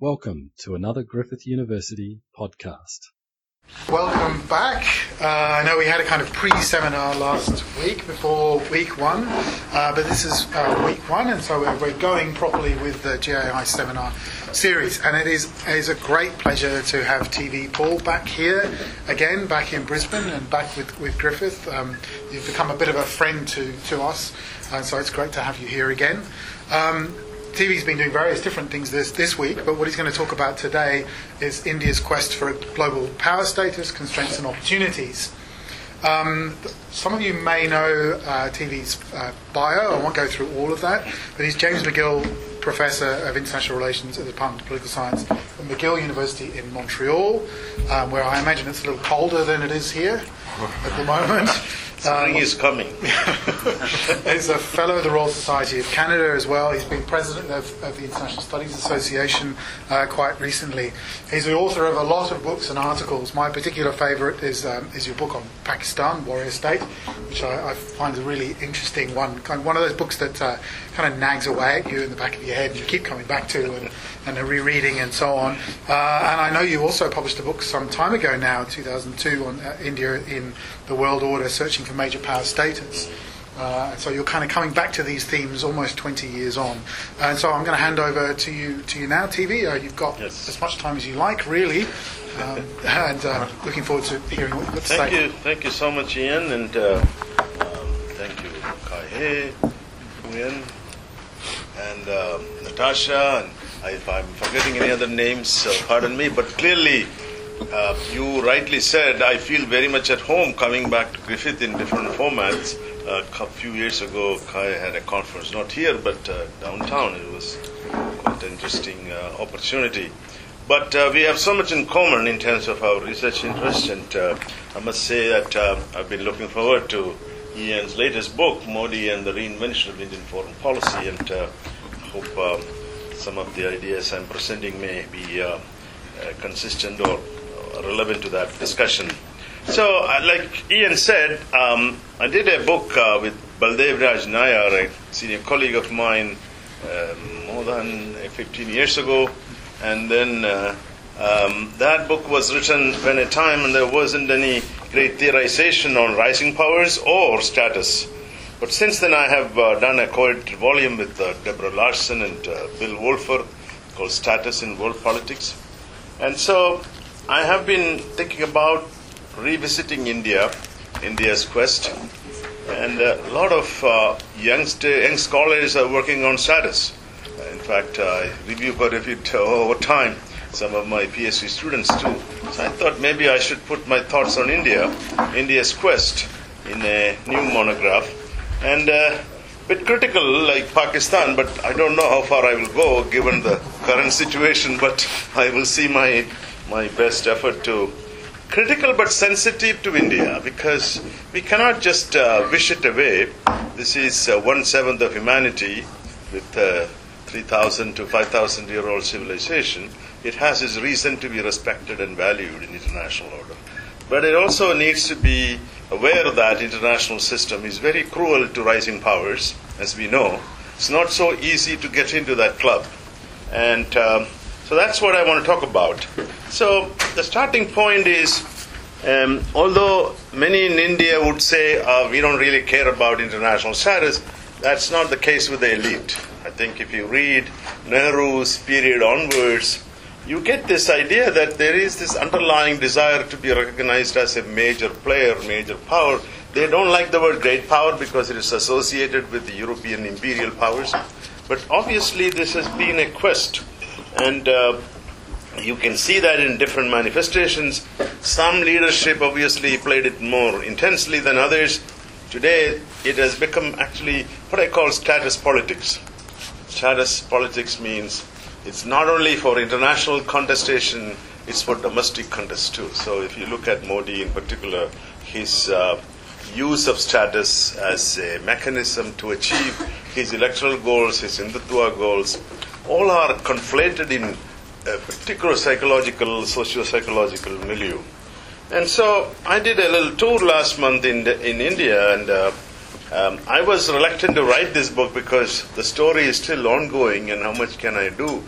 Welcome to another Griffith University podcast. Welcome back. Uh, I know we had a kind of pre seminar last week before week one, uh, but this is uh, week one, and so we're, we're, going properly with the GAI seminar series. And it is, it is a great pleasure to have TV Paul back here again, back in Brisbane, and back with, with Griffith. Um, you've become a bit of a friend to, to us, and so it's great to have you here again. Um, TV's been doing various different things this, this week, but what he's going to talk about today is India's quest for a global power status, constraints, and opportunities. Um, some of you may know uh, TV's uh, bio. I won't go through all of that, but he's James McGill Professor of International Relations at the Department of Political Science at McGill University in Montreal, um, where I imagine it's a little colder than it is here at the moment. Spring um, is coming. he's a fellow of the Royal Society of Canada as well. He's been president of, of the International Studies Association uh, quite recently. He's the author of a lot of books and articles. My particular favourite is um, is your book on Pakistan, Warrior State, which I, I find a really interesting one. Kind of one of those books that uh, kind of nags away at you in the back of your head, and you keep coming back to and, and a rereading and so on. Uh, and I know you also published a book some time ago now, 2002, on uh, India in the world order, searching for major power status. Uh, so you're kind of coming back to these themes almost 20 years on. And so I'm going to hand over to you to you now, TV. Uh, you've got yes. as much time as you like, really. Um, and uh, looking forward to hearing what you've got to thank say. You, thank you so much, Ian, and uh, um, thank you, Kai Ian, and uh, Natasha. And if I'm forgetting any other names, pardon me. But clearly, uh, you rightly said, I feel very much at home coming back to Griffith in different formats. Uh, a few years ago, Kai had a conference, not here, but uh, downtown. It was quite an interesting uh, opportunity. But uh, we have so much in common in terms of our research interests, and uh, I must say that I've been looking forward to Ian's latest book, Modi and the Reinvention of Indian Foreign Policy, and hope some of the ideas I'm presenting may be consistent or relevant to that discussion. So, uh, like Ian said, um, I did a book uh, with Baldev Raj Nayar, a senior colleague of mine, uh, more than 15 years ago. And then uh, um, that book was written when a time when there wasn't any great theorization on rising powers or status. But since then, I have uh, done a co-edited volume with uh, Deborah Larson and Bill Wohlforth called Status in World Politics. And so I have been thinking about revisiting India, India's quest, and a lot of uh, youngster, young scholars are working on status. In fact, I review quite a bit over time, some of my PhD students too. So I thought maybe I should put my thoughts on India, India's quest, in a new monograph. And uh, bit critical like Pakistan, but I don't know how far I will go given the current situation, but I will see my my best effort to critical but sensitive to India because we cannot just uh, wish it away. This is uh, one seventh of humanity with uh, 3,000 to 5,000 year old civilization. It has its reason to be respected and valued in international order. But it also needs to be aware that international system is very cruel to rising powers, as we know. It's not so easy to get into that club. And um, so that's what I want to talk about. So the starting point is um, although many in India would say uh, we don't really care about international status, that's not the case with the elite. I think if you read Nehru's period onwards, you get this idea that there is this underlying desire to be recognized as a major player, major power. They don't like the word great power because it is associated with the European imperial powers. But obviously, this has been a quest and uh, you can see that in different manifestations. Some leadership obviously played it more intensely than others. Today, it has become actually what I call status politics. Status politics means it's not only for international contestation, it's for domestic contest too. So, if you look at Modi in particular, his uh, use of status as a mechanism to achieve his electoral goals, his Hindutva goals, all are conflated in a particular psychological, socio-psychological milieu. And so I did a little tour last month in, the, in India, and uh, um, I was reluctant to write this book because the story is still ongoing, and how much can I do?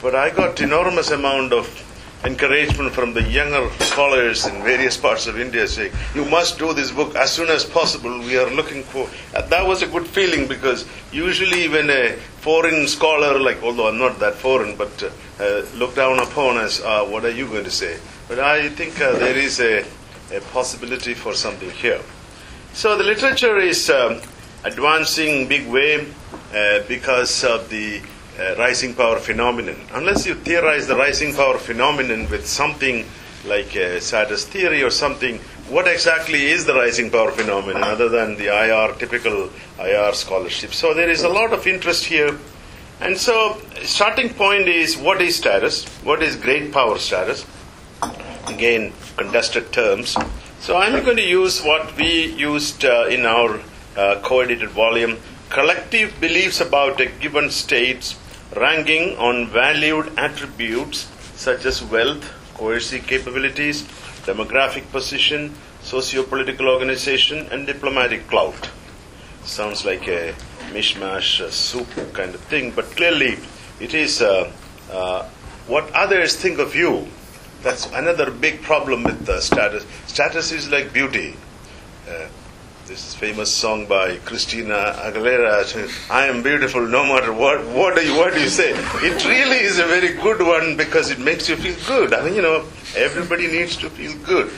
but I got enormous amount of encouragement from the younger scholars in various parts of India saying, you must do this book as soon as possible. We are looking for. That was a good feeling because usually when a foreign scholar, like, although I'm not that foreign, but uh, uh, looked down upon as, uh, what are you going to say? But I think uh, there is a, a possibility for something here. So the literature is um, advancing big way uh, because of the uh, rising power phenomenon. Unless you theorize the rising power phenomenon with something like a status theory or something, what exactly is the rising power phenomenon other than the IR, typical IR scholarship? So there is a lot of interest here. And so, starting point is what is status? What is great power status? Again, contested terms. So I'm going to use what we used uh, in our uh, co-edited volume, collective beliefs about a given state's ranking on valued attributes such as wealth, coercive capabilities, demographic position, socio-political organization, and diplomatic clout. Sounds like a mishmash soup kind of thing, but clearly it is uh, uh, what others think of you. That's another big problem with the status. Status is like beauty. Uh, this famous song by Christina Aguilera, "I am beautiful no matter what." What do you what do you say? It really is a very good one because it makes you feel good. I mean, you know, everybody needs to feel good,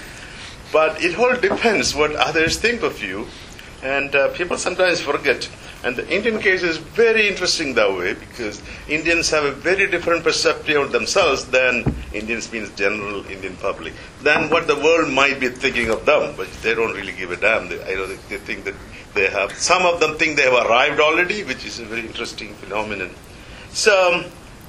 but it all depends what others think of you, and uh, people sometimes forget. And the Indian case is very interesting that way because Indians have a very different perception of themselves than Indians means general Indian public than what the world might be thinking of them. But they don't really give a damn. They, I don't think they think that they have. Some of them think they have arrived already, which is a very interesting phenomenon. So um,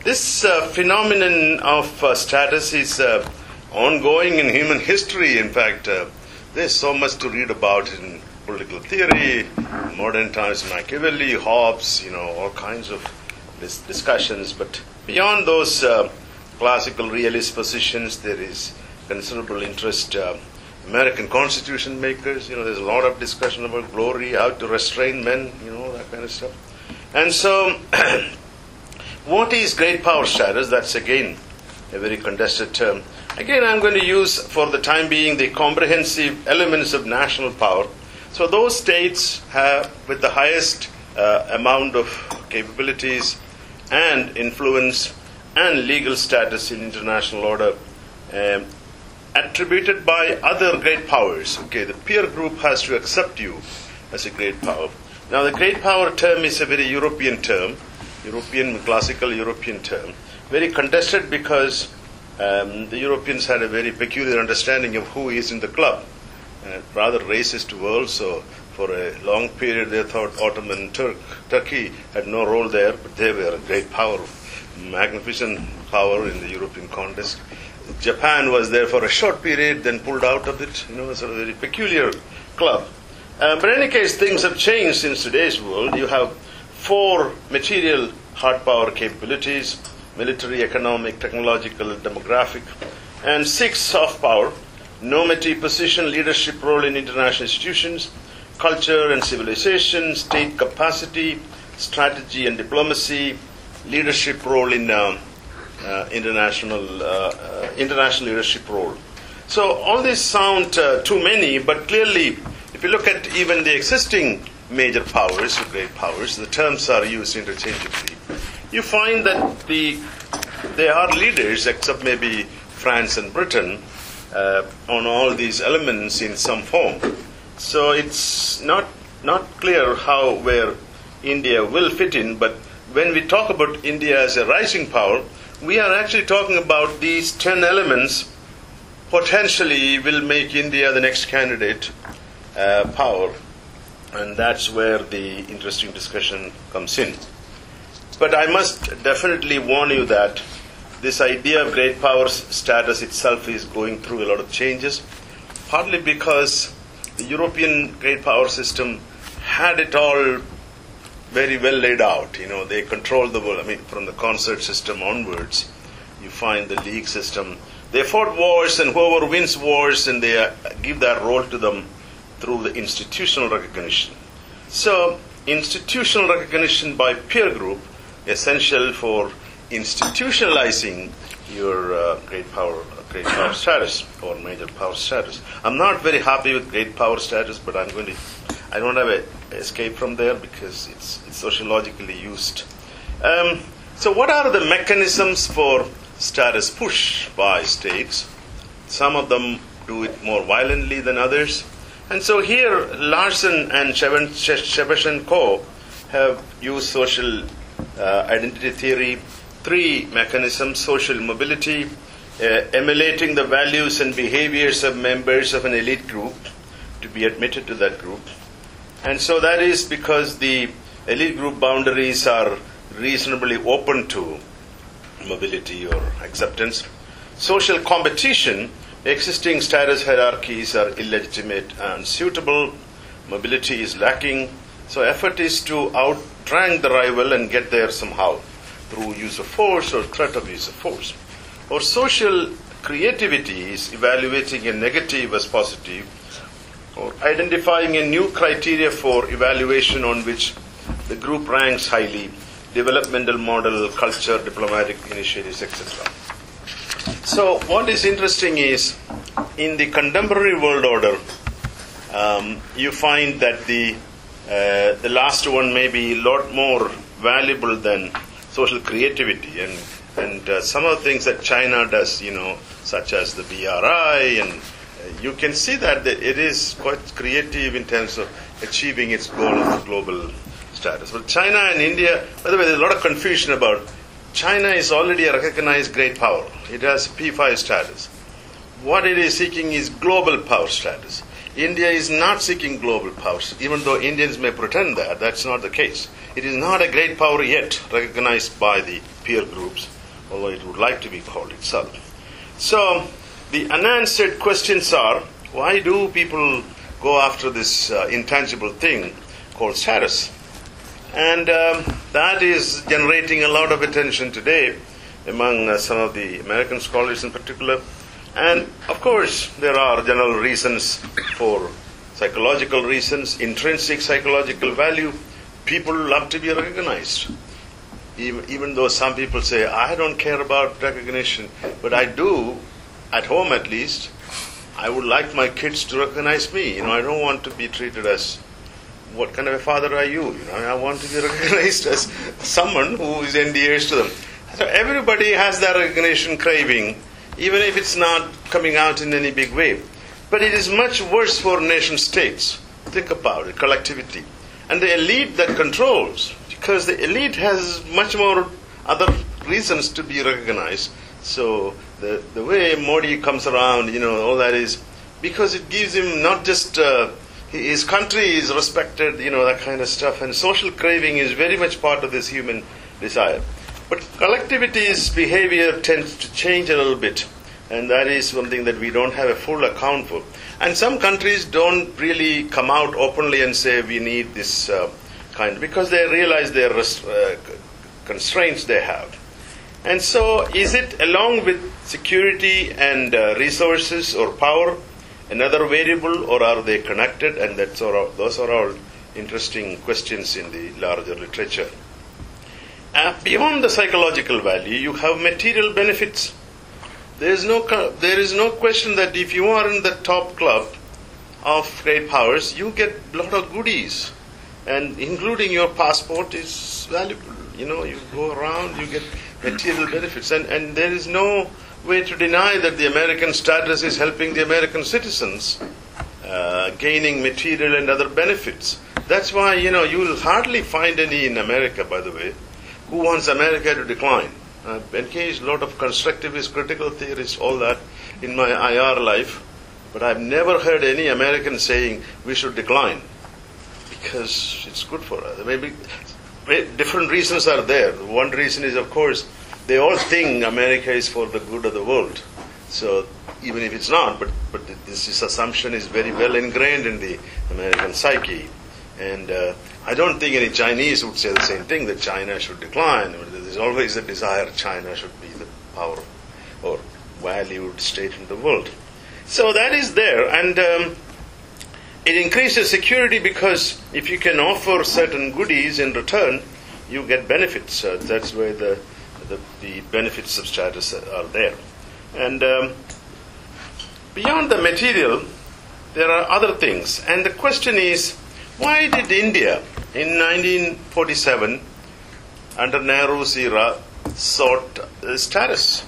this uh, phenomenon of uh, status is uh, ongoing in human history. In fact, uh, there's so much to read about in political theory, modern times Machiavelli, Hobbes, you know, all kinds of dis- discussions. But beyond those uh, classical realist positions, there is considerable interest. Uh, American Constitution makers, you know, there's a lot of discussion about glory, how to restrain men, you know, that kind of stuff. And so, what is great power status? That's again a very contested term. Again, I'm going to use for the time being the comprehensive elements of national power so those states have, with the highest uh, amount of capabilities and influence and legal status in international order, um, attributed by other great powers. Okay, the peer group has to accept you as a great power. Now, the great power term is a very European term, European classical European term, very contested because um, the Europeans had a very peculiar understanding of who is in the club a rather racist world. So for a long period, they thought Ottoman Turk, Turkey had no role there, but they were a great power, magnificent power in the European context. Japan was there for a short period, then pulled out of it. You know, a sort of very peculiar club. Um, but in any case, things have changed since today's world. You have four material hard power capabilities military, economic, technological, demographic, and six soft power normative position, leadership role in international institutions, culture and civilization, state capacity, strategy and diplomacy, leadership role in uh, uh, international uh, uh international leadership role. So all these sound uh, too many, but clearly, if you look at even the existing major powers, great powers, the terms are used interchangeably. You find that the they are leaders, except maybe France and Britain, uh, on all these elements in some form. So it's not not clear how where India will fit in, but when we talk about India as a rising power, we are actually talking about these ten elements potentially will make India the next candidate uh, power, and that's where the interesting discussion comes in. But I must definitely warn you that this idea of great power status itself is going through a lot of changes, partly because the European great power system had it all very well laid out. You know, they control the world. I mean, from the concert system onwards, you find the league system. They fought wars, and whoever wins wars, and they uh, give that role to them through the institutional recognition. So, institutional recognition by peer group essential for institutionalizing your uh, great power, great power status or major power status. I'm not very happy with great power status, but I'm going to. I don't have a escape from there because it's, it's sociologically used. Um, so, what are the mechanisms for status push by states? Some of them do it more violently than others. And so here, Larson and Shevchenko have used social uh, identity theory, three mechanisms social mobility, uh, emulating the values and behaviors of members of an elite group to be admitted to that group. And so that is because the elite group boundaries are reasonably open to mobility or acceptance. Social competition, existing status hierarchies are illegitimate and suitable, mobility is lacking. So, effort is to outrank the rival and get there somehow through use of force or threat of use of force. Or social creativity is evaluating a negative as positive or identifying a new criteria for evaluation on which the group ranks highly developmental model, culture, diplomatic initiatives, etc. So, what is interesting is in the contemporary world order, um, you find that the uh, the last one may be a lot more valuable than social creativity and and uh, some of the things that China does, you know, such as the BRI, and uh, you can see that it is quite creative in terms of achieving its goal of global status. But China and India, by the way, there's a lot of confusion about China is already a recognized great power. It has P5 status. What it is seeking is global power status. India is not seeking global powers, even though Indians may pretend that. That's not the case. It is not a great power yet recognized by the peer groups, although it would like to be called itself. So, the unanswered questions are why do people go after this uh, intangible thing called status? And um, that is generating a lot of attention today among uh, some of the American scholars in particular. And of course, there are general reasons for psychological reasons, intrinsic psychological value. People love to be recognized. Even, even though some people say, I don't care about recognition, but I do, at home at least. I would like my kids to recognize me. You know, I don't want to be treated as what kind of a father are you? You know, I want to be recognized as someone who is endears to them. So everybody has that recognition craving, even if it's not coming out in any big way. But it is much worse for nation states. Think about it, collectivity. And the elite that controls, because the elite has much more other reasons to be recognized. So the, the way Modi comes around, you know, all that is because it gives him not just uh, his country is respected, you know, that kind of stuff. And social craving is very much part of this human desire. But collectivity's behavior tends to change a little bit. And that is something that we don't have a full account for. And some countries don't really come out openly and say we need this uh, kind, because they realize their uh, constraints they have. And so, is it along with security and uh, resources or power another variable, or are they connected? And that's all, those are all interesting questions in the larger literature. Uh, beyond the psychological value, you have material benefits. There is no there is no question that if you are in the top club of great powers, you get a lot of goodies, and including your passport is valuable. You know, you go around, you get material benefits, and and there is no way to deny that the American status is helping the American citizens uh, gaining material and other benefits. That's why, you know, you will hardly find any in America, by the way, who wants America to decline. I've engaged a lot of constructivist, critical theorists, all that in my IR life, but I've never heard any American saying we should decline because it's good for us. Maybe different reasons are there. One reason is, of course, they all think America is for the good of the world. So even if it's not, but, but this, this assumption is very well ingrained in the American psyche. And uh, I don't think any Chinese would say the same thing that China should decline. There's always a desire China should be the power or valued state in the world. So that is there, and um, it increases security because if you can offer certain goodies in return, you get benefits. Uh, that's where the the, the benefits of status are there. And um, beyond the material, there are other things. And the question is why did India in 1947, under Nehru's era, sought status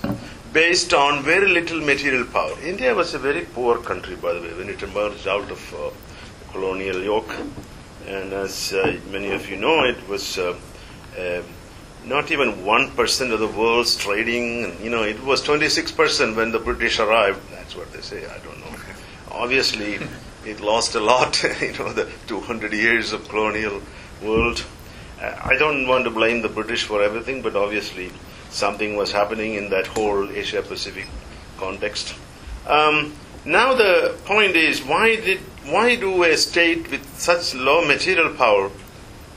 based on very little material power? India was a very poor country, by the way, when it emerged out of uh, colonial yoke. And as uh, many of you know, it was uh, uh, not even 1% of the world's trading. You know, it was 26% when the British arrived. That's what they say, I don't know. Obviously, it lost a lot, you know, the 200 years of colonial world. Uh, I don't want to blame the British for everything, but obviously something was happening in that whole Asia Pacific context. Um, now the point is, why did why do a state with such low material power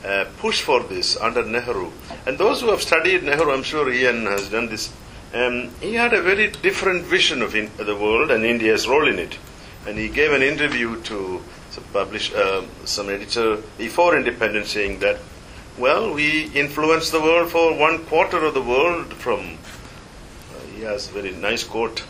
uh, push for this under Nehru? And those who have studied Nehru, I'm sure Ian has done this. Um, he had a very different vision of in, the world and India's role in it. And he gave an interview to some publish uh, some editor before independence, saying that, well, we influenced the world for one quarter of the world from. Uh, he has a very nice quote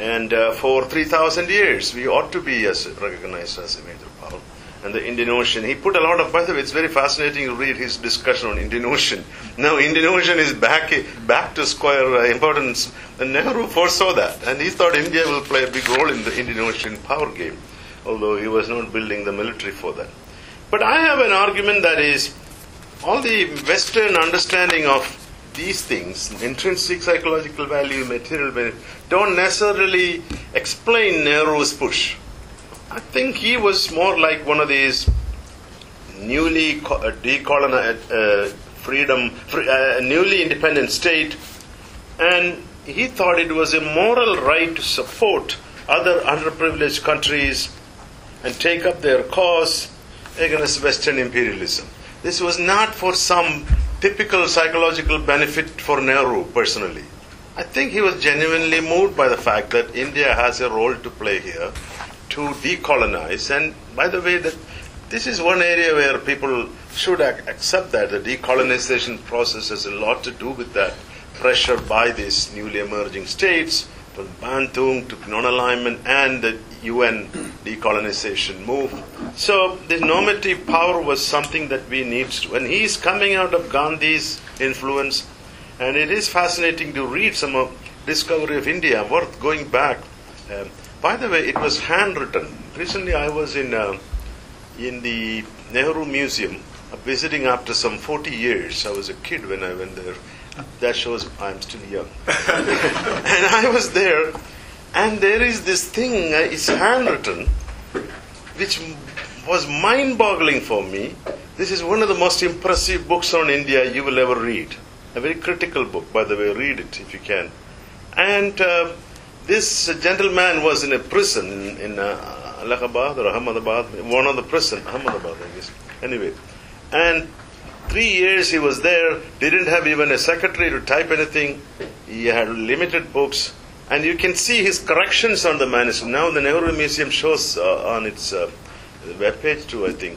and uh, for 3,000 years, we ought to be as recognized as a major power. And the Indian Ocean, he put a lot of, by the way, it's very fascinating to read his discussion on Indian Ocean. Now, Indian Ocean is back, back to square uh, importance. And Nehru foresaw that. And he thought India will play a big role in the Indian Ocean power game, although he was not building the military for that. But I have an argument that is all the Western understanding of these things, intrinsic psychological value, material benefit, don't necessarily explain Nehru's push. I think he was more like one of these newly uh, decolonized, uh, freedom, free, uh, newly independent state, and he thought it was a moral right to support other underprivileged countries and take up their cause against Western imperialism. This was not for some typical psychological benefit for Nehru personally. I think he was genuinely moved by the fact that India has a role to play here to decolonize. And by the way, that this is one area where people should ac- accept that the decolonization process has a lot to do with that pressure by these newly emerging states, from Bandung to non-alignment, and the UN decolonization move. So the normative power was something that we need to. And he is coming out of Gandhi's influence, and it is fascinating to read some of Discovery of India, worth going back. Um, by the way, it was handwritten. Recently, I was in uh, in the Nehru Museum, uh, visiting after some 40 years. I was a kid when I went there. That shows I'm still young. and I was there, and there is this thing, uh, it's handwritten, which was mind boggling for me. This is one of the most impressive books on India you will ever read. A very critical book, by the way, read it if you can. And uh, this gentleman was in a prison in, in uh, Allahabad or Ahmedabad, one of the prison, Ahmedabad, I guess. Anyway, and three years he was there, didn't have even a secretary to type anything. He had limited books, and you can see his corrections on the manuscript. Now the Nehru Museum shows uh, on its uh, webpage too, I think.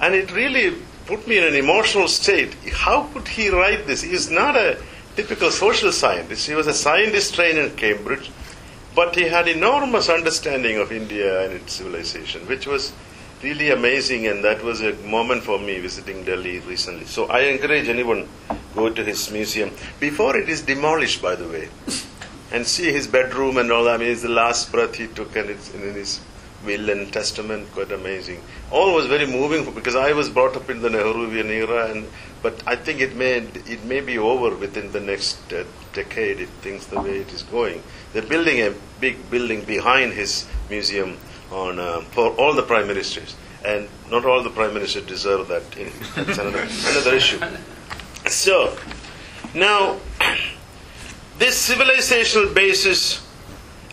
And it really put me in an emotional state. How could he write this? He not a typical social scientist. He was a scientist trained in Cambridge, but he had enormous understanding of India and its civilization, which was really amazing. And that was a moment for me visiting Delhi recently. So I encourage anyone go to his museum before it is demolished, by the way, and see his bedroom and all that. I mean, it's the last breath he took, and it's in his will and testament quite amazing all was very moving because i was brought up in the nehruvian era and but i think it may it may be over within the next uh, decade if things the way it is going they're building a big building behind his museum on uh, for all the prime ministers and not all the prime ministers deserve that that's another, another issue so now this civilizational basis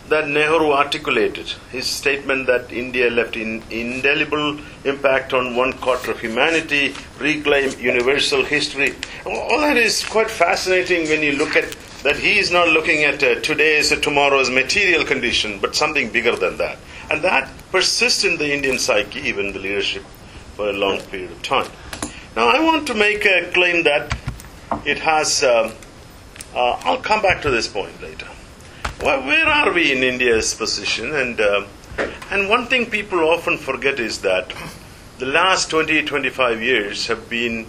that Nehru articulated, his statement that India left an indelible impact on one quarter of humanity, reclaim universal history. All that is quite fascinating when you look at that he is not looking at uh, today's or tomorrow's material condition, but something bigger than that. And that persists in the Indian psyche, even the leadership, for a long period of time. Now, I want to make a claim that it has. Um, Uh, I'll come back to this point later. Well, where are we in India's position? And, uh, and one thing people often forget is that the last 20, 25 years have been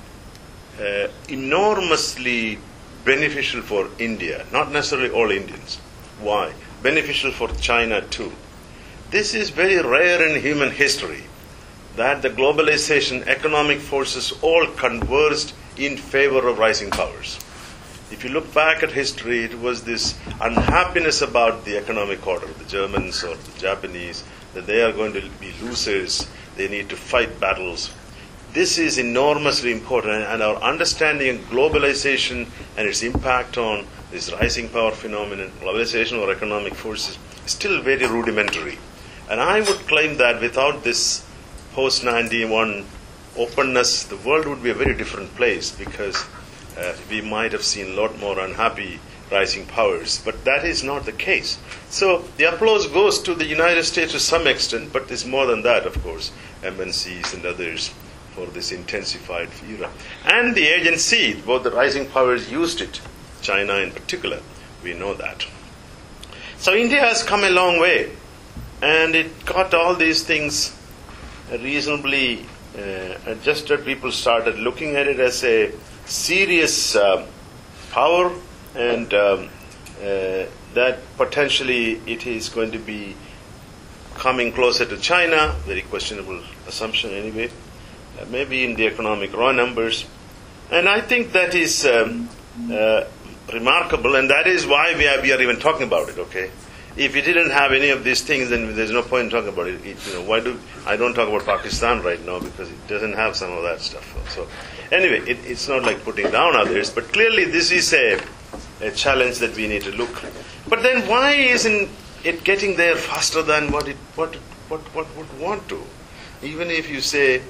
uh, enormously beneficial for India, not necessarily all Indians. Why? Beneficial for China too. This is very rare in human history that the globalization economic forces all converged in favor of rising powers. If you look back at history, it was this unhappiness about the economic order, the Germans or the Japanese, that they are going to be losers, they need to fight battles. This is enormously important, and our understanding of globalization and its impact on this rising power phenomenon, globalization or economic forces, is still very rudimentary. And I would claim that without this post 91 openness, the world would be a very different place because uh, we might have seen a lot more unhappy rising powers. But that is not the case. So the applause goes to the United States to some extent, but it's more than that, of course, MNCs and others for this intensified era. And the agency, both the rising powers used it, China in particular, we know that. So India has come a long way, and it got all these things reasonably uh, adjusted. People started looking at it as a serious uh, power, and um, uh, that potentially it is going to be coming closer to China. Very questionable assumption, anyway. Uh, maybe in the economic raw numbers, and I think that is um, uh, remarkable, and that is why we are, we are even talking about it. Okay. If we didn't have any of these things, then there's no point in talking about it. it you know, why do I don't talk about Pakistan right now because it doesn't have some of that stuff. So, anyway, it, it's not like putting down others, but clearly this is a, a challenge that we need to look. But then, why isn't it getting there faster than what it what what what would want to? Even if you say,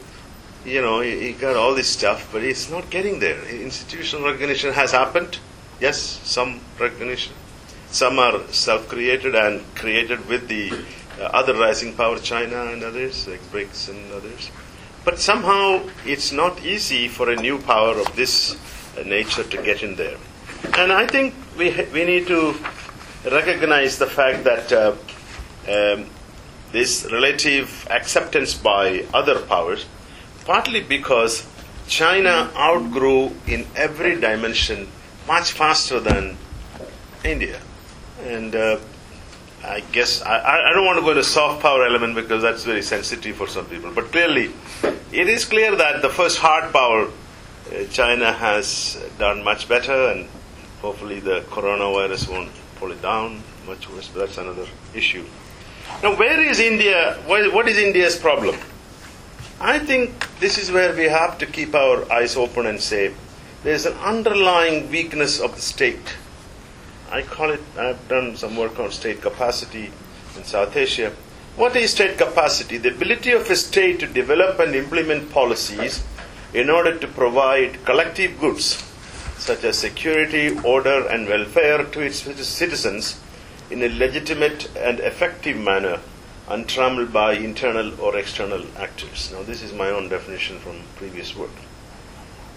you know, he got all this stuff, but it's not getting there. Institutional recognition has happened. Yes, some recognition. Some are self-created and created with the uh, other rising power, China and others, like BRICS and others. But somehow it's not easy for a new power of this uh, nature to get in there. And I think we, ha- we need to recognize the fact that uh, um, this relative acceptance by other powers, partly because China outgrew in every dimension much faster than India. And uh, I guess I, I don't want to go to soft power element because that's very sensitive for some people. But clearly, it is clear that the first hard power, uh, China has done much better, and hopefully the coronavirus won't pull it down much worse. But that's another issue. Now, where is India? What is India's problem? I think this is where we have to keep our eyes open and say there's an underlying weakness of the state I call it, I've done some work on state capacity in South Asia. What is state capacity? The ability of a state to develop and implement policies in order to provide collective goods such as security, order, and welfare to its citizens in a legitimate and effective manner, untrammeled by internal or external actors. Now, this is my own definition from previous work.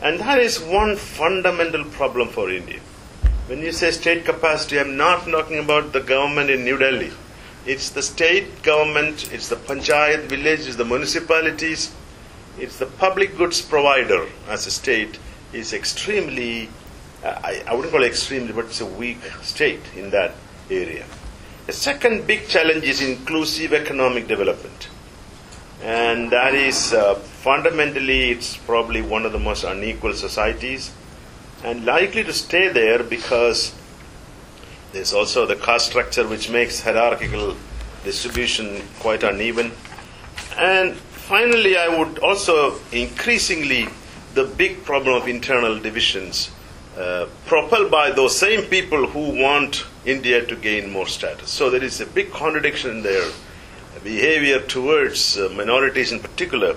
And that is one fundamental problem for India. When you say state capacity, I'm not talking about the government in New Delhi. It's the state government, it's the panchayat village, it's the municipalities, it's the public goods provider as a state is extremely, uh, I, I wouldn't call it extremely, but it's a weak state in that area. The second big challenge is inclusive economic development. And that is uh, fundamentally, it's probably one of the most unequal societies and likely to stay there because there's also the caste structure which makes hierarchical distribution quite uneven. And finally, I would also increasingly the big problem of internal divisions uh, propelled by those same people who want India to gain more status. So there is a big contradiction in their behavior towards uh, minorities in particular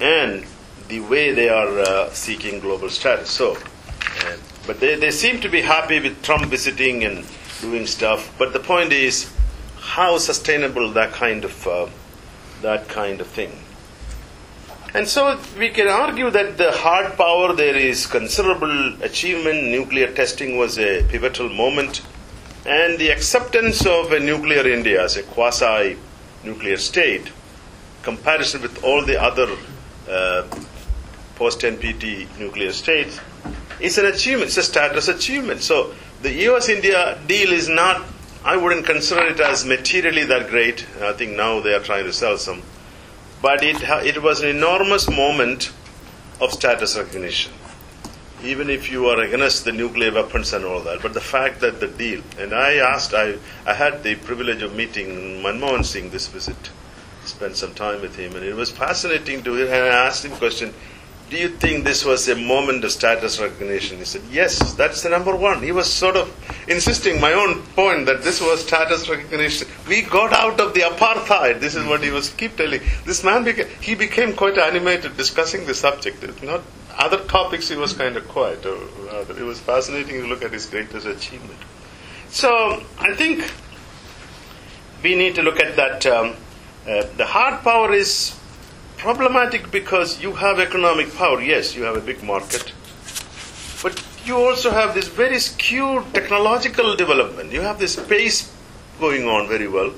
and the way they are uh, seeking global status. So but they, they seem to be happy with Trump visiting and doing stuff. But the point is, how sustainable that kind of uh, that kind of thing. And so we can argue that the hard power, there is considerable achievement. Nuclear testing was a pivotal moment. And the acceptance of a nuclear India as a quasi nuclear state, comparison with all the other uh, post NPT nuclear states, is an achievement. It's a status achievement. So the US India deal is not, I wouldn't consider it as materially that great. I think now they are trying to sell some but it, it was an enormous moment of status recognition. Even if you are against the nuclear weapons and all that, but the fact that the deal, and I asked, I, I had the privilege of meeting Manmohan Singh this visit, spent some time with him, and it was fascinating to hear. And I asked him a question do you think this was a moment of status recognition? He said, Yes, that's the number one. He was sort of insisting my own point that this was status recognition. We got out of the apartheid. This is what he was keep telling. This man became, he became quite animated discussing the subject. Not other topics he was kind of quiet. It was fascinating to look at his greatest achievement. So I think we need to look at that. Um, uh, the hard power is problematic because you have economic power. Yes, you have a big market. But you also have this very skewed technological development. You have this space going on very well.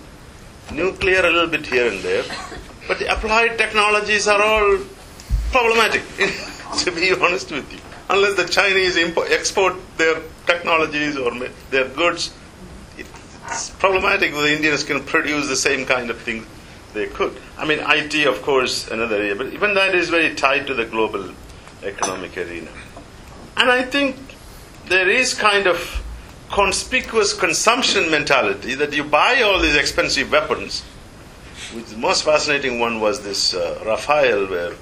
Nuclear a little bit here and there. But the applied technologies are all problematic, to be honest with you. Unless the Chinese export their technologies or their goods, it's problematic. The Indians can produce the same kind of things they could. I mean, IT, of course, another area, but even that is very tied to the global economic arena. And I think there is kind of conspicuous consumption mentality that you buy all these expensive weapons. Which the most fascinating one was this uh, where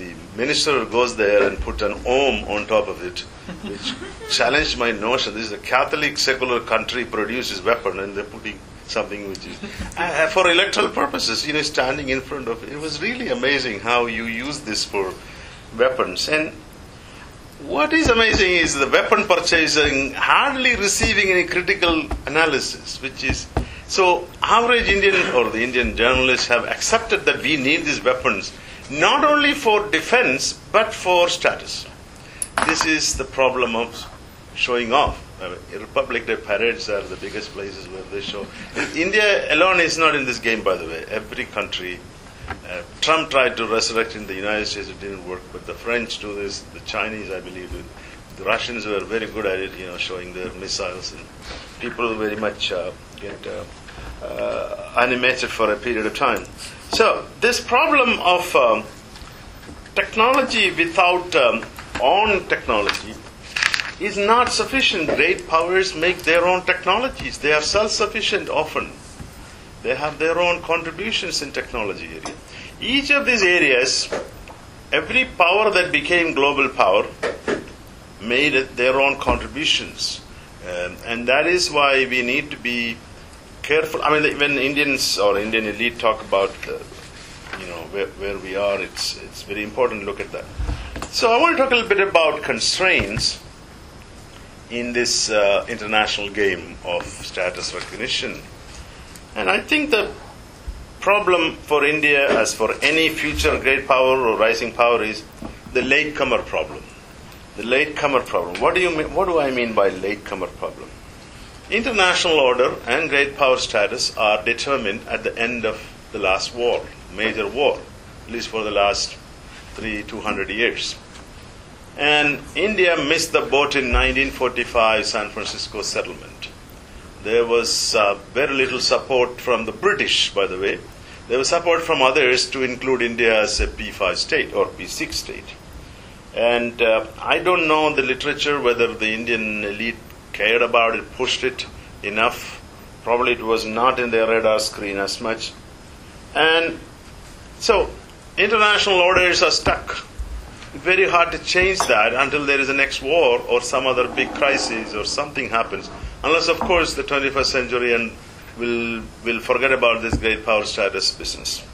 the minister goes there and put an Om on top of it, which challenged my notion. This is a Catholic secular country produces weapon, and they're putting something which is uh, for electoral purposes, you know, standing in front of it. It was really amazing how you use this for weapons. And what is amazing is the weapon purchasing hardly receiving any critical analysis, which is so average Indian or the Indian journalists have accepted that we need these weapons not only for defense but for status. This is the problem of showing off. I mean, Republic Day parades are the biggest places where they show. India alone is not in this game, by the way. Every country. Uh, Trump tried to resurrect in the United States, it didn't work. But the French do this, the Chinese, I believe, do the Russians were very good at it, you know, showing their missiles, and people very much uh, get uh, uh animated for a period of time. So this problem of um, technology without um, on technology is not sufficient. Great powers make their own technologies. They are self-sufficient often. They have their own contributions in technology area. Each of these areas, every power that became global power made their own contributions. Um, and that is why we need to be careful. I mean, when Indians or Indian elite talk about, uh, you know, where, where we are, it's, it's very important to look at that. So I want to talk a little bit about constraints in this uh, international game of status recognition. And I think the problem for India, as for any future great power or rising power, is the latecomer problem. The latecomer problem. What do you mean, What do I mean by latecomer problem? International order and great power status are determined at the end of the last war, major war, at least for the last three, two hundred years. And India missed the boat in 1945 San Francisco settlement. There was uh, very little support from the British, by the way. There was support from others to include India as a P5 state or P6 state. And uh, I don't know the literature whether the Indian elite cared about it, pushed it enough. Probably it was not in their radar screen as much. And so international orders are stuck very hard to change that until there is a next war or some other big crisis or something happens. Unless, of course, the 21st century and will will forget about this great power status business.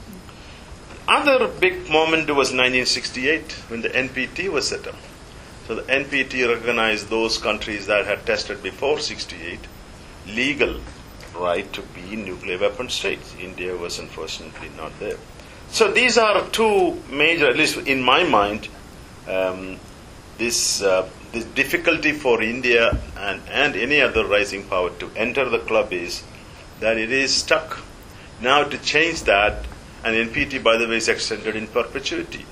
Other big moment was 1968 when the NPT was set up. So the NPT recognized those countries that had tested before 68 legal right to be nuclear weapon states. India was unfortunately not there. So these are two major, at least in my mind, um, this, uh, this difficulty for India and, and any other rising power to enter the club is that it is stuck. Now to change that, and NPT, by the way, is extended in perpetuity.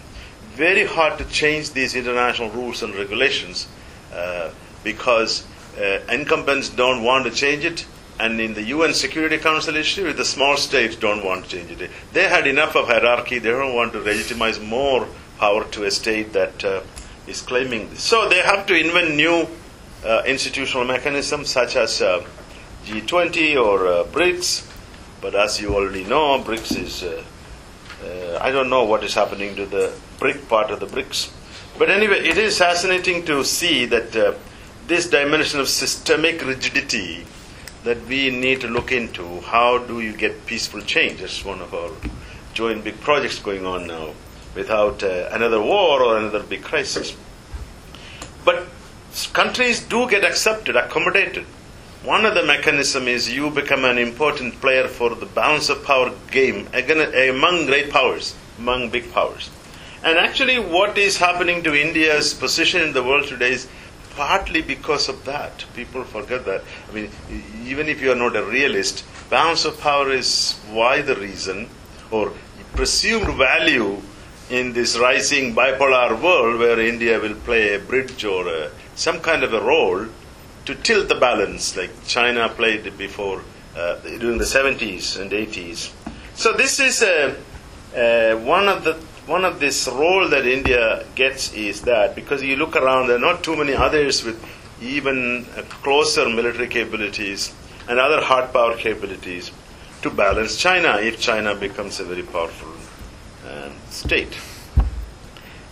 Very hard to change these international rules and regulations uh, because uh, incumbents don't want to change it, and in the UN Security Council issue, the small states don't want to change it. They had enough of hierarchy. They don't want to legitimize more power to a state that uh, is claiming this. So they have to invent new uh, institutional mechanisms such as uh, G20 or uh, BRICS. But as you already know, BRICS is, I don't know what is happening to the BRIC part of the bricks. But anyway, it is fascinating to see that this dimension of systemic rigidity that we need to look into. How do you get peaceful change? That's one of our joint big projects going on now without uh, another war or another big crisis. But countries do get accepted, accommodated. One of the mechanisms is you become an important player for the balance of power game among great powers, among big powers. And actually, what is happening to India's position in the world today is partly because of that. People forget that. I mean, even if you are not a realist, balance of power is why the reason or presumed value in this rising bipolar world where India will play a bridge or a, some kind of a role to tilt the balance, like China played before uh, during the 70s and 80s. So this is a, uh, one of the one of this role that India gets is that because you look around, there are not too many others with even closer military capabilities and other hard power capabilities to balance China if China becomes a very powerful uh, state.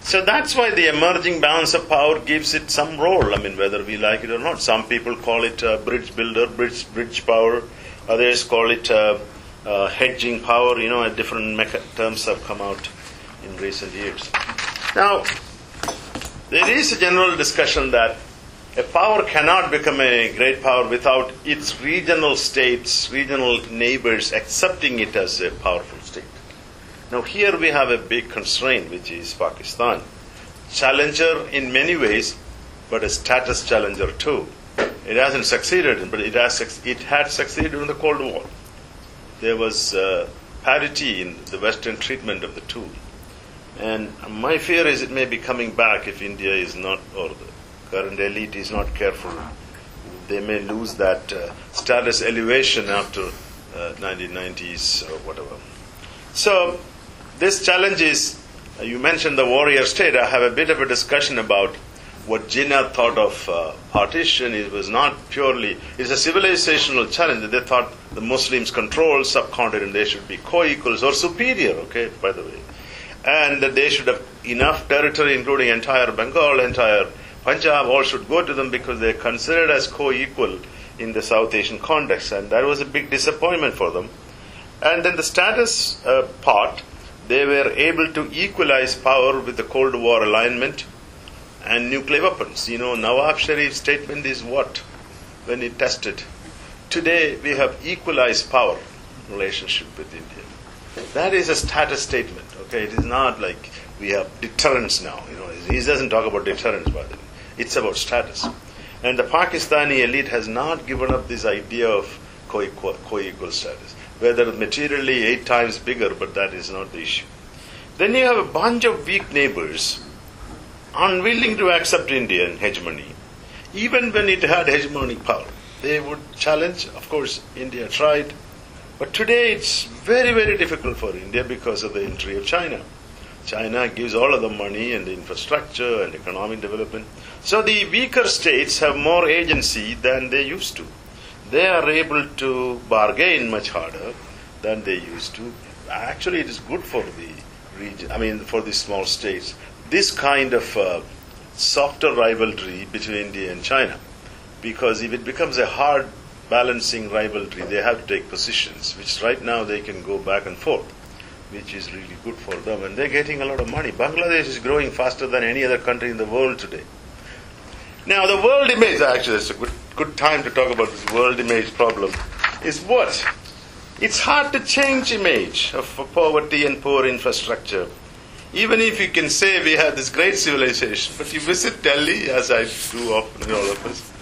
So that's why the emerging balance of power gives it some role. I mean, whether we like it or not. Some people call it bridge builder, bridge bridge power. Others call it hedging power. You know, different terms have come out in recent years. Now, there is a general discussion that a power cannot become a great power without its regional states, regional neighbors accepting it as a powerful state. Now, here we have a big constraint, which is Pakistan. Challenger in many ways, but a status challenger too. It hasn't succeeded, but it has it had succeeded in the Cold War. There was uh, parity in the Western treatment of the two. And my fear is it may be coming back if India is not, or the current elite is not careful. They may lose that uh, status elevation after uh, 1990s or whatever. So, this challenge is uh, you mentioned the warrior state. I have a bit of a discussion about what Jinnah thought of uh, partition. It was not purely, it's a civilizational challenge. They thought the Muslims control subcontinent, they should be co equals or superior, okay, by the way and that they should have enough territory, including entire Bengal, entire Punjab, all should go to them because they're considered as co-equal in the South Asian context, and that was a big disappointment for them. And then the status uh, part, they were able to equalize power with the Cold War alignment and nuclear weapons. You know, Nawaz Sharif's statement is what when he tested. Today we have equalized power relationship with India. That is a status statement. Okay, it is not like we have deterrence now. You know, he doesn't talk about deterrence, by the way. It's about status. And the Pakistani elite has not given up this idea of co-equal, status. Whether materially eight times bigger, but that is not the issue. Then you have a bunch of weak neighbors unwilling to accept Indian hegemony, even when it had hegemonic power. They would challenge, of course, India tried, but today it's very, very difficult for India because of the entry of China. China gives all of the money and the infrastructure and economic development. So the weaker states have more agency than they used to. They are able to bargain much harder than they used to. Actually, it is good for the region, I mean, for the small states. This kind of uh, softer rivalry between India and China. Because if it becomes a hard balancing rivalry, they have to take positions, which right now they can go back and forth, which is really good for them. And they're getting a lot of money. Bangladesh is growing faster than any other country in the world today. Now, the world image, actually, it's a good, good time to talk about this world image problem, is what? it's hard to change image of poverty and poor infrastructure. Even if you can say we have this great civilization, but you visit Delhi, as I do often, all of us,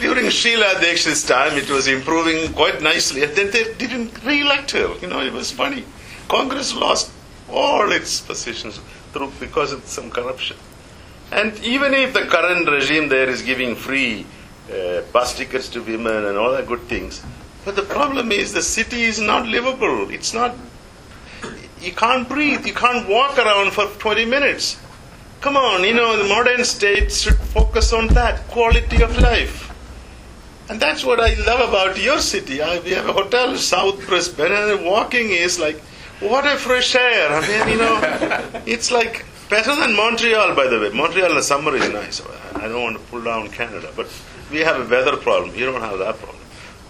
during Sheila Dikshit's time, it was improving quite nicely. And then they didn't re-elect her. You know, it was funny. Congress lost all its positions through because of some corruption. And even if the current regime there is giving free uh, bus tickets to women and all that good things, but the problem is the city is not livable. It's not. You can't breathe. You can't walk around for 20 minutes. Come on, you know, the modern state should focus on that quality of life. And that's what I love about your city. I, we have a hotel, South Brisbane, and walking is like, what a fresh air. I mean, you know, it's like better than Montreal, by the way. Montreal in the summer is nice. I don't want to pull down Canada, but we have a weather problem. You don't have that problem.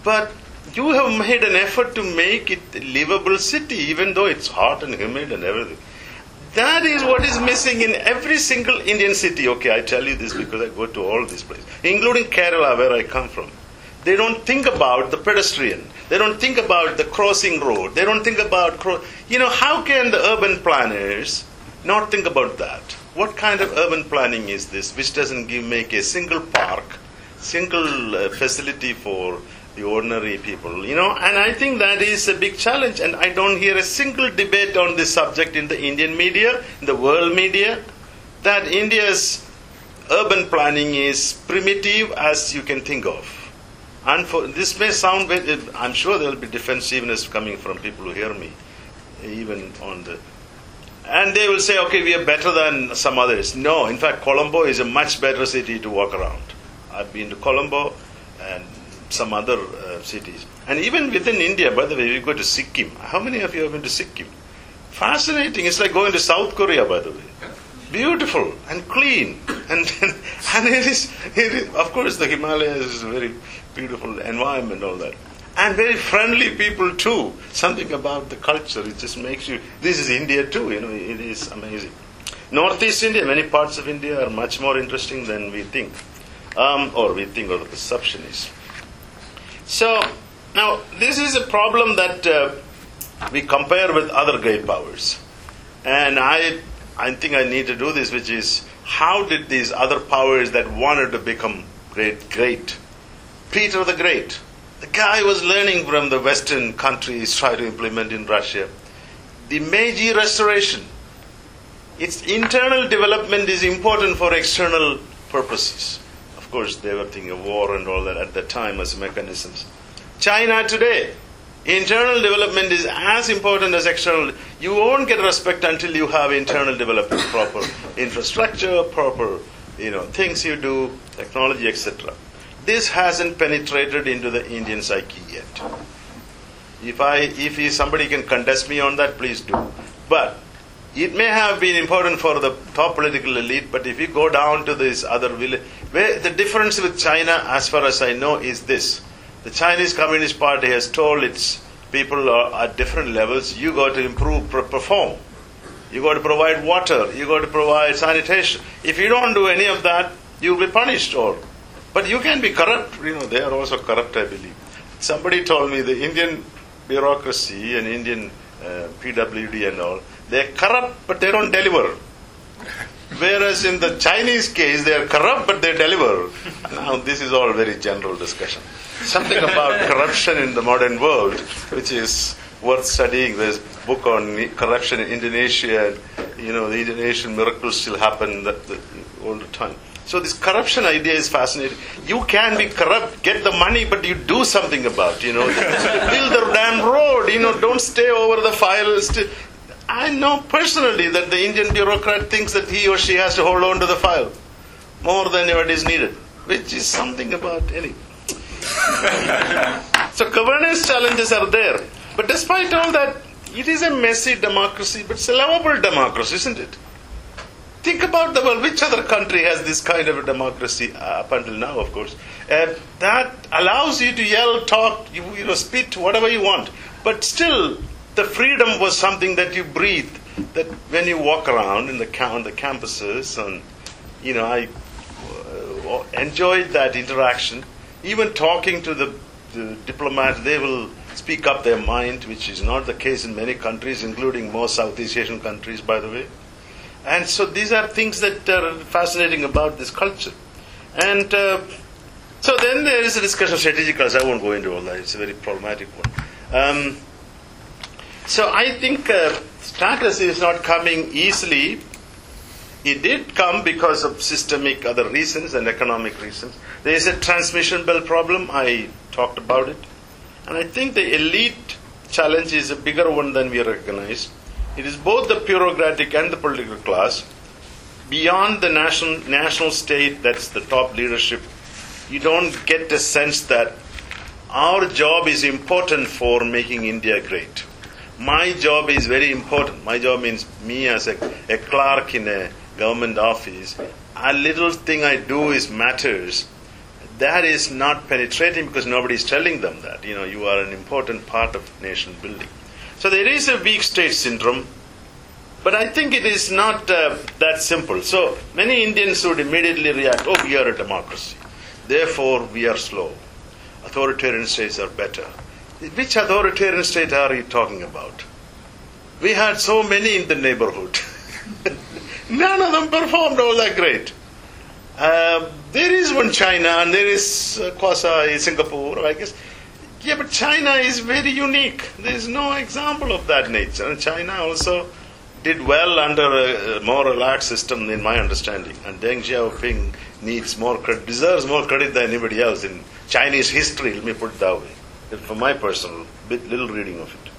But you have made an effort to make it a livable city, even though it's hot and humid and everything. That is what is missing in every single Indian city. Okay, I tell you this because I go to all these places, including Kerala, where I come from. They don't think about the pedestrian. They don't think about the crossing road. They don't think about, cro- you know, how can the urban planners not think about that? What kind of urban planning is this, which doesn't give make a single park, single uh, facility for the ordinary people, you know? And I think that is a big challenge. And I don't hear a single debate on this subject in the Indian media, in the world media, that India's urban planning is primitive as you can think of. And for, this may sound I'm sure there will be defensiveness coming from people who hear me, even on the. And they will say, okay, we are better than some others. No, in fact, Colombo is a much better city to walk around. I've been to Colombo and some other uh, cities. And even within India, by the way, you go to Sikkim. How many of you have been to Sikkim? Fascinating. It's like going to South Korea, by the way. Beautiful and clean. And, and it, is, it is, of course, the Himalayas is very beautiful environment, all that. And very friendly people too. Something about the culture, it just makes you. This is India too, you know, it is amazing. Northeast India, many parts of India are much more interesting than we think. Um, or we think, or the perception is. So, now this is a problem that uh, we compare with other great powers. And I, I think I need to do this, which is how did these other powers that wanted to become great, great? Peter the Great, the guy was learning from the Western countries, try to implement in Russia. The Meiji Restoration, its internal development is important for external purposes. Of course, they were thinking of war and all that at the time as mechanisms. China today, internal development is as important as external. You won't get respect until you have internal development, proper infrastructure, proper you know things you do, technology, etc. This hasn't penetrated into the Indian psyche yet. If I, if somebody can contest me on that, please do. But it may have been important for the top political elite, but if you go down to this other village, the difference with China, as far as I know, is this: the Chinese Communist Party has told its people are at different levels, you got to improve, perform. You got to provide water. You got to provide sanitation. If you don't do any of that, you'll be punished or but you can be corrupt. You know, they are also corrupt, I believe. Somebody told me the Indian bureaucracy and Indian uh, PWD and all, they're corrupt, but they don't deliver. Whereas in the Chinese case, they are corrupt, but they deliver. Now, this is all very general discussion. Something about corruption in the modern world, which is worth studying. There's a book on corruption in Indonesia, and you know the Indonesian miracles still happen all the time. So this corruption idea is fascinating. You can be corrupt, get the money, but you do something about. You know, build the damn road. You know, don't stay over the files. I know personally that the Indian bureaucrat thinks that he or she has to hold on to the file more than what is needed, which is something about any. so governance challenges are there, but despite all that, it is a messy democracy, but it's a lovable democracy, isn't it? Think about the world. Which other country has this kind of a democracy uh, up until now, of course? Uh, that allows you to yell, talk, you, you know, spit, whatever you want. But still, the freedom was something that you breathe. That when you walk around in the on the campuses, and you know, I uh, enjoyed that interaction. Even talking to the, the diplomats, they will speak up their mind, which is not the case in many countries, including most Southeast Asian countries, by the way. And so these are things that are fascinating about this culture. And uh, so then there is a discussion of strategic culture. I won't go into all that, it's a very problematic one. Um, so I think uh, status is not coming easily. It did come because of systemic other reasons and economic reasons. There is a transmission belt problem. I talked about it. And I think the elite challenge is a bigger one than we recognize. It is both the bureaucratic and the political class. Beyond the national, national state, that's the top leadership, you don't get the sense that our job is important for making India great. My job is very important. My job means me as a, a clerk in a government office. A little thing I do is matters. That is not penetrating because nobody is telling them that. You know, you are an important part of nation building. So there is a weak state syndrome, but I think it is not uh, that simple. So many Indians would immediately react, oh, we are a democracy. Therefore, we are slow. Authoritarian states are better. Which authoritarian state are you talking about? We had so many in the neighborhood. None of them performed all that great. Uh, there is one China and there is uh, quasi Singapore, I guess. Yeah, but China is very unique. There is no example of that nature. And China also did well under a, more relaxed system, in my understanding. And Deng Xiaoping needs more credit, deserves more credit than anybody else in Chinese history. Let me put it that way, from my personal bit, little reading of it.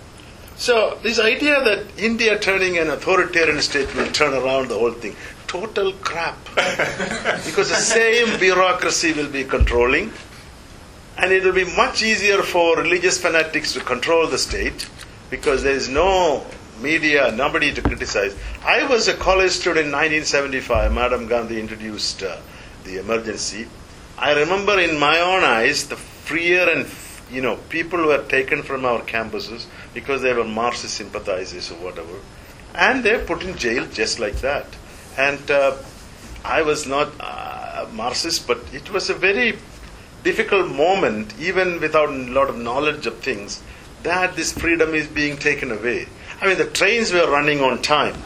So this idea that India turning an authoritarian state will turn around the whole thing, total crap. because the same bureaucracy will be controlling, and it will be much easier for religious fanatics to control the state because there is no media, nobody to criticize. I was a college student in 1975. Madam Gandhi introduced uh, the emergency. I remember in my own eyes the freer and you know people were taken from our campuses because they were Marxist sympathizers or whatever, and they're put in jail just like that. And uh, I was not uh, Marxist, but it was a very difficult moment, even without a lot of knowledge of things, that this freedom is being taken away. I mean, the trains were running on time,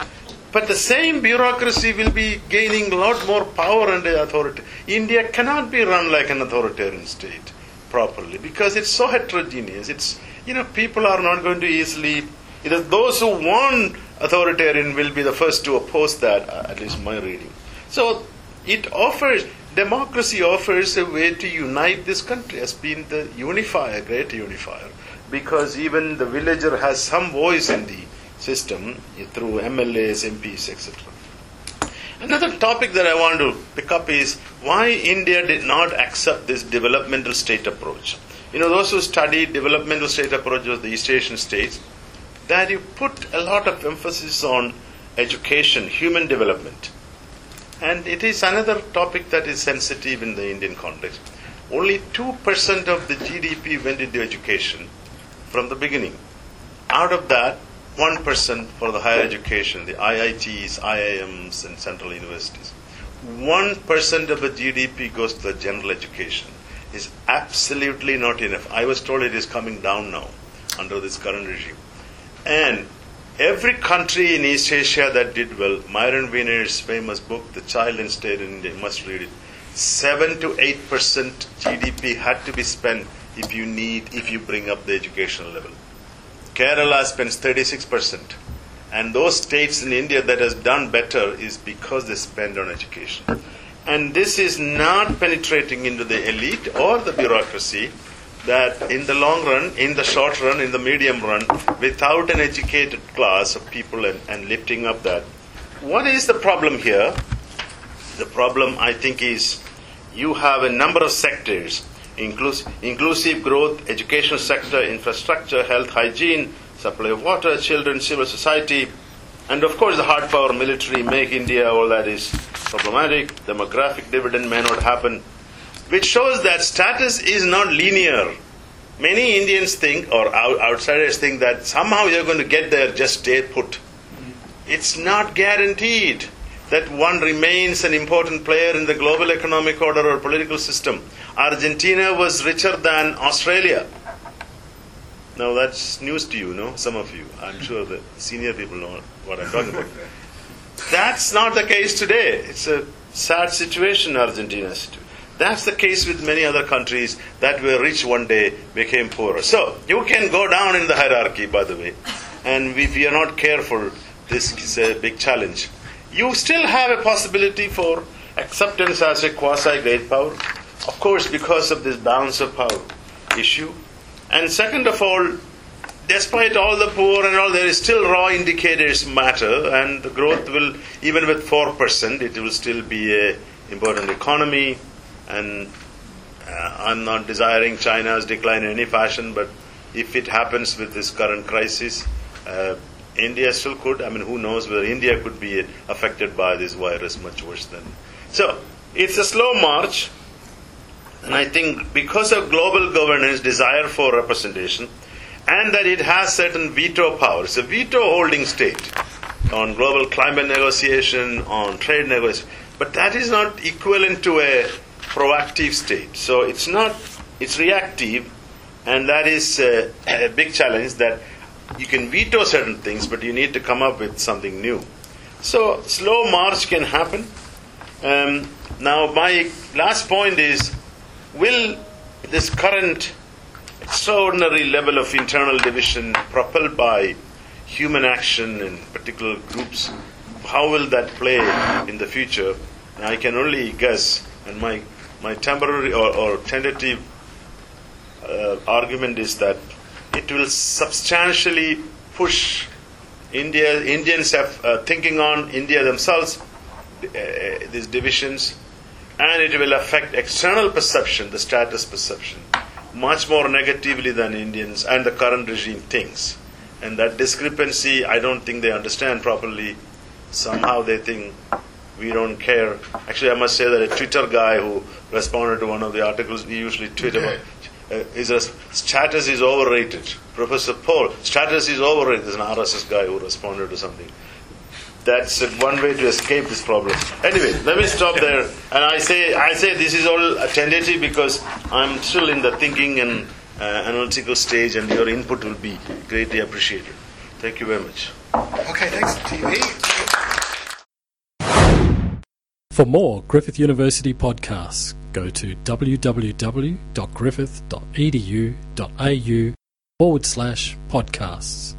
but the same bureaucracy will be gaining a lot more power and authority. India cannot be run like an authoritarian state properly because it's so heterogeneous. It's you know people are not going to easily. You know, those who want authoritarian will be the first to oppose that. uh, At least my reading. So it offers democracy offers a way to unite this country has been the unifier, great unifier, because even the villager has some voice in the system through MLAs, MPs, etc. Another topic that I want to pick up is why India did not accept this developmental state approach. You know, those who study developmental state approach of the East Asian states, that you put a lot of emphasis on education, human development. And it is another topic that is sensitive in the Indian context. Only 2% of the GDP went into education from the beginning. Out of that, 1% for the higher education, the IITs, IIMs, and central universities. 1% of the GDP goes to the general education. Is absolutely not enough. I was told it is coming down now under this current regime. And every country in East Asia that did well, Myron Weiner's famous book, The Child in State in India, you must read it. 7 to 8% GDP had to be spent if you need, if you bring up the educational level. Kerala spends 36%. And those states in India that has done better is because they spend on education. And this is not penetrating into the elite or the bureaucracy that in the long run, in the short run, in the medium run, without an educated class of people and, and lifting up that. What is the problem here? The problem, I think, is you have a number of sectors inclus- inclusive growth, educational sector, infrastructure, health, hygiene, supply of water, children, civil society, and of course the hard power military, make India, all that is problematic. Demographic dividend may not happen, which shows that status is not linear. Many Indians think, or outsiders think, that somehow you're going to get there, just stay put. It's not guaranteed that one remains an important player in the global economic order or political system. Argentina was richer than Australia. Now that's news to you, no? Some of you. I'm sure the senior people know what I'm talking about. That's not the case today. It's a sad situation, Argentina. That's the case with many other countries that were rich one day became poorer. So you can go down in the hierarchy, by the way, and if you are not careful, this is a big challenge. You still have a possibility for acceptance as a quasi great power, of course, because of this balance of power issue. And second of all, despite all the poor and all, there is still raw indicators matter, and the growth will, even with 4%, it will still be a important economy. And uh, I'm not desiring China's decline in any fashion, but if it happens with this current crisis, uh, India still could. I mean, who knows whether India could be affected by this virus much worse than. So, it's a slow march, and I think because of global governance, desire for representation, and that it has certain veto powers, a veto holding state on global climate negotiation, on trade negotiation, but that is not equivalent to a proactive state. So it's not, it's reactive, and that is a, a big challenge that you can veto certain things, but you need to come up with something new. So slow march can happen. Um, now, my last point is: Will this current extraordinary level of internal division propelled by human action in particular groups, how will that play in the future? I can only guess, and my, my temporary or, or tentative uh, argument is that it will substantially push India. Indians have uh, thinking on India themselves, uh, these divisions, and it will affect external perception, the status perception, much more negatively than Indians and the current regime thinks. And that discrepancy, I don't think they understand properly. Somehow they think we don't care. Actually, I must say that a Twitter guy who responded to one of the articles, we usually tweet about uh, is a status is overrated. Professor Paul, status is overrated. There's an RSS guy who responded to something. That's one way to escape this problem. Anyway, let me stop there. And I say, I say this is all a tentative because I'm still in the thinking and uh, analytical stage, and your input will be greatly appreciated. Thank you very much. Okay, thanks, TV. For more Griffith University podcasts, go to www.griffith.edu.au forward slash podcasts.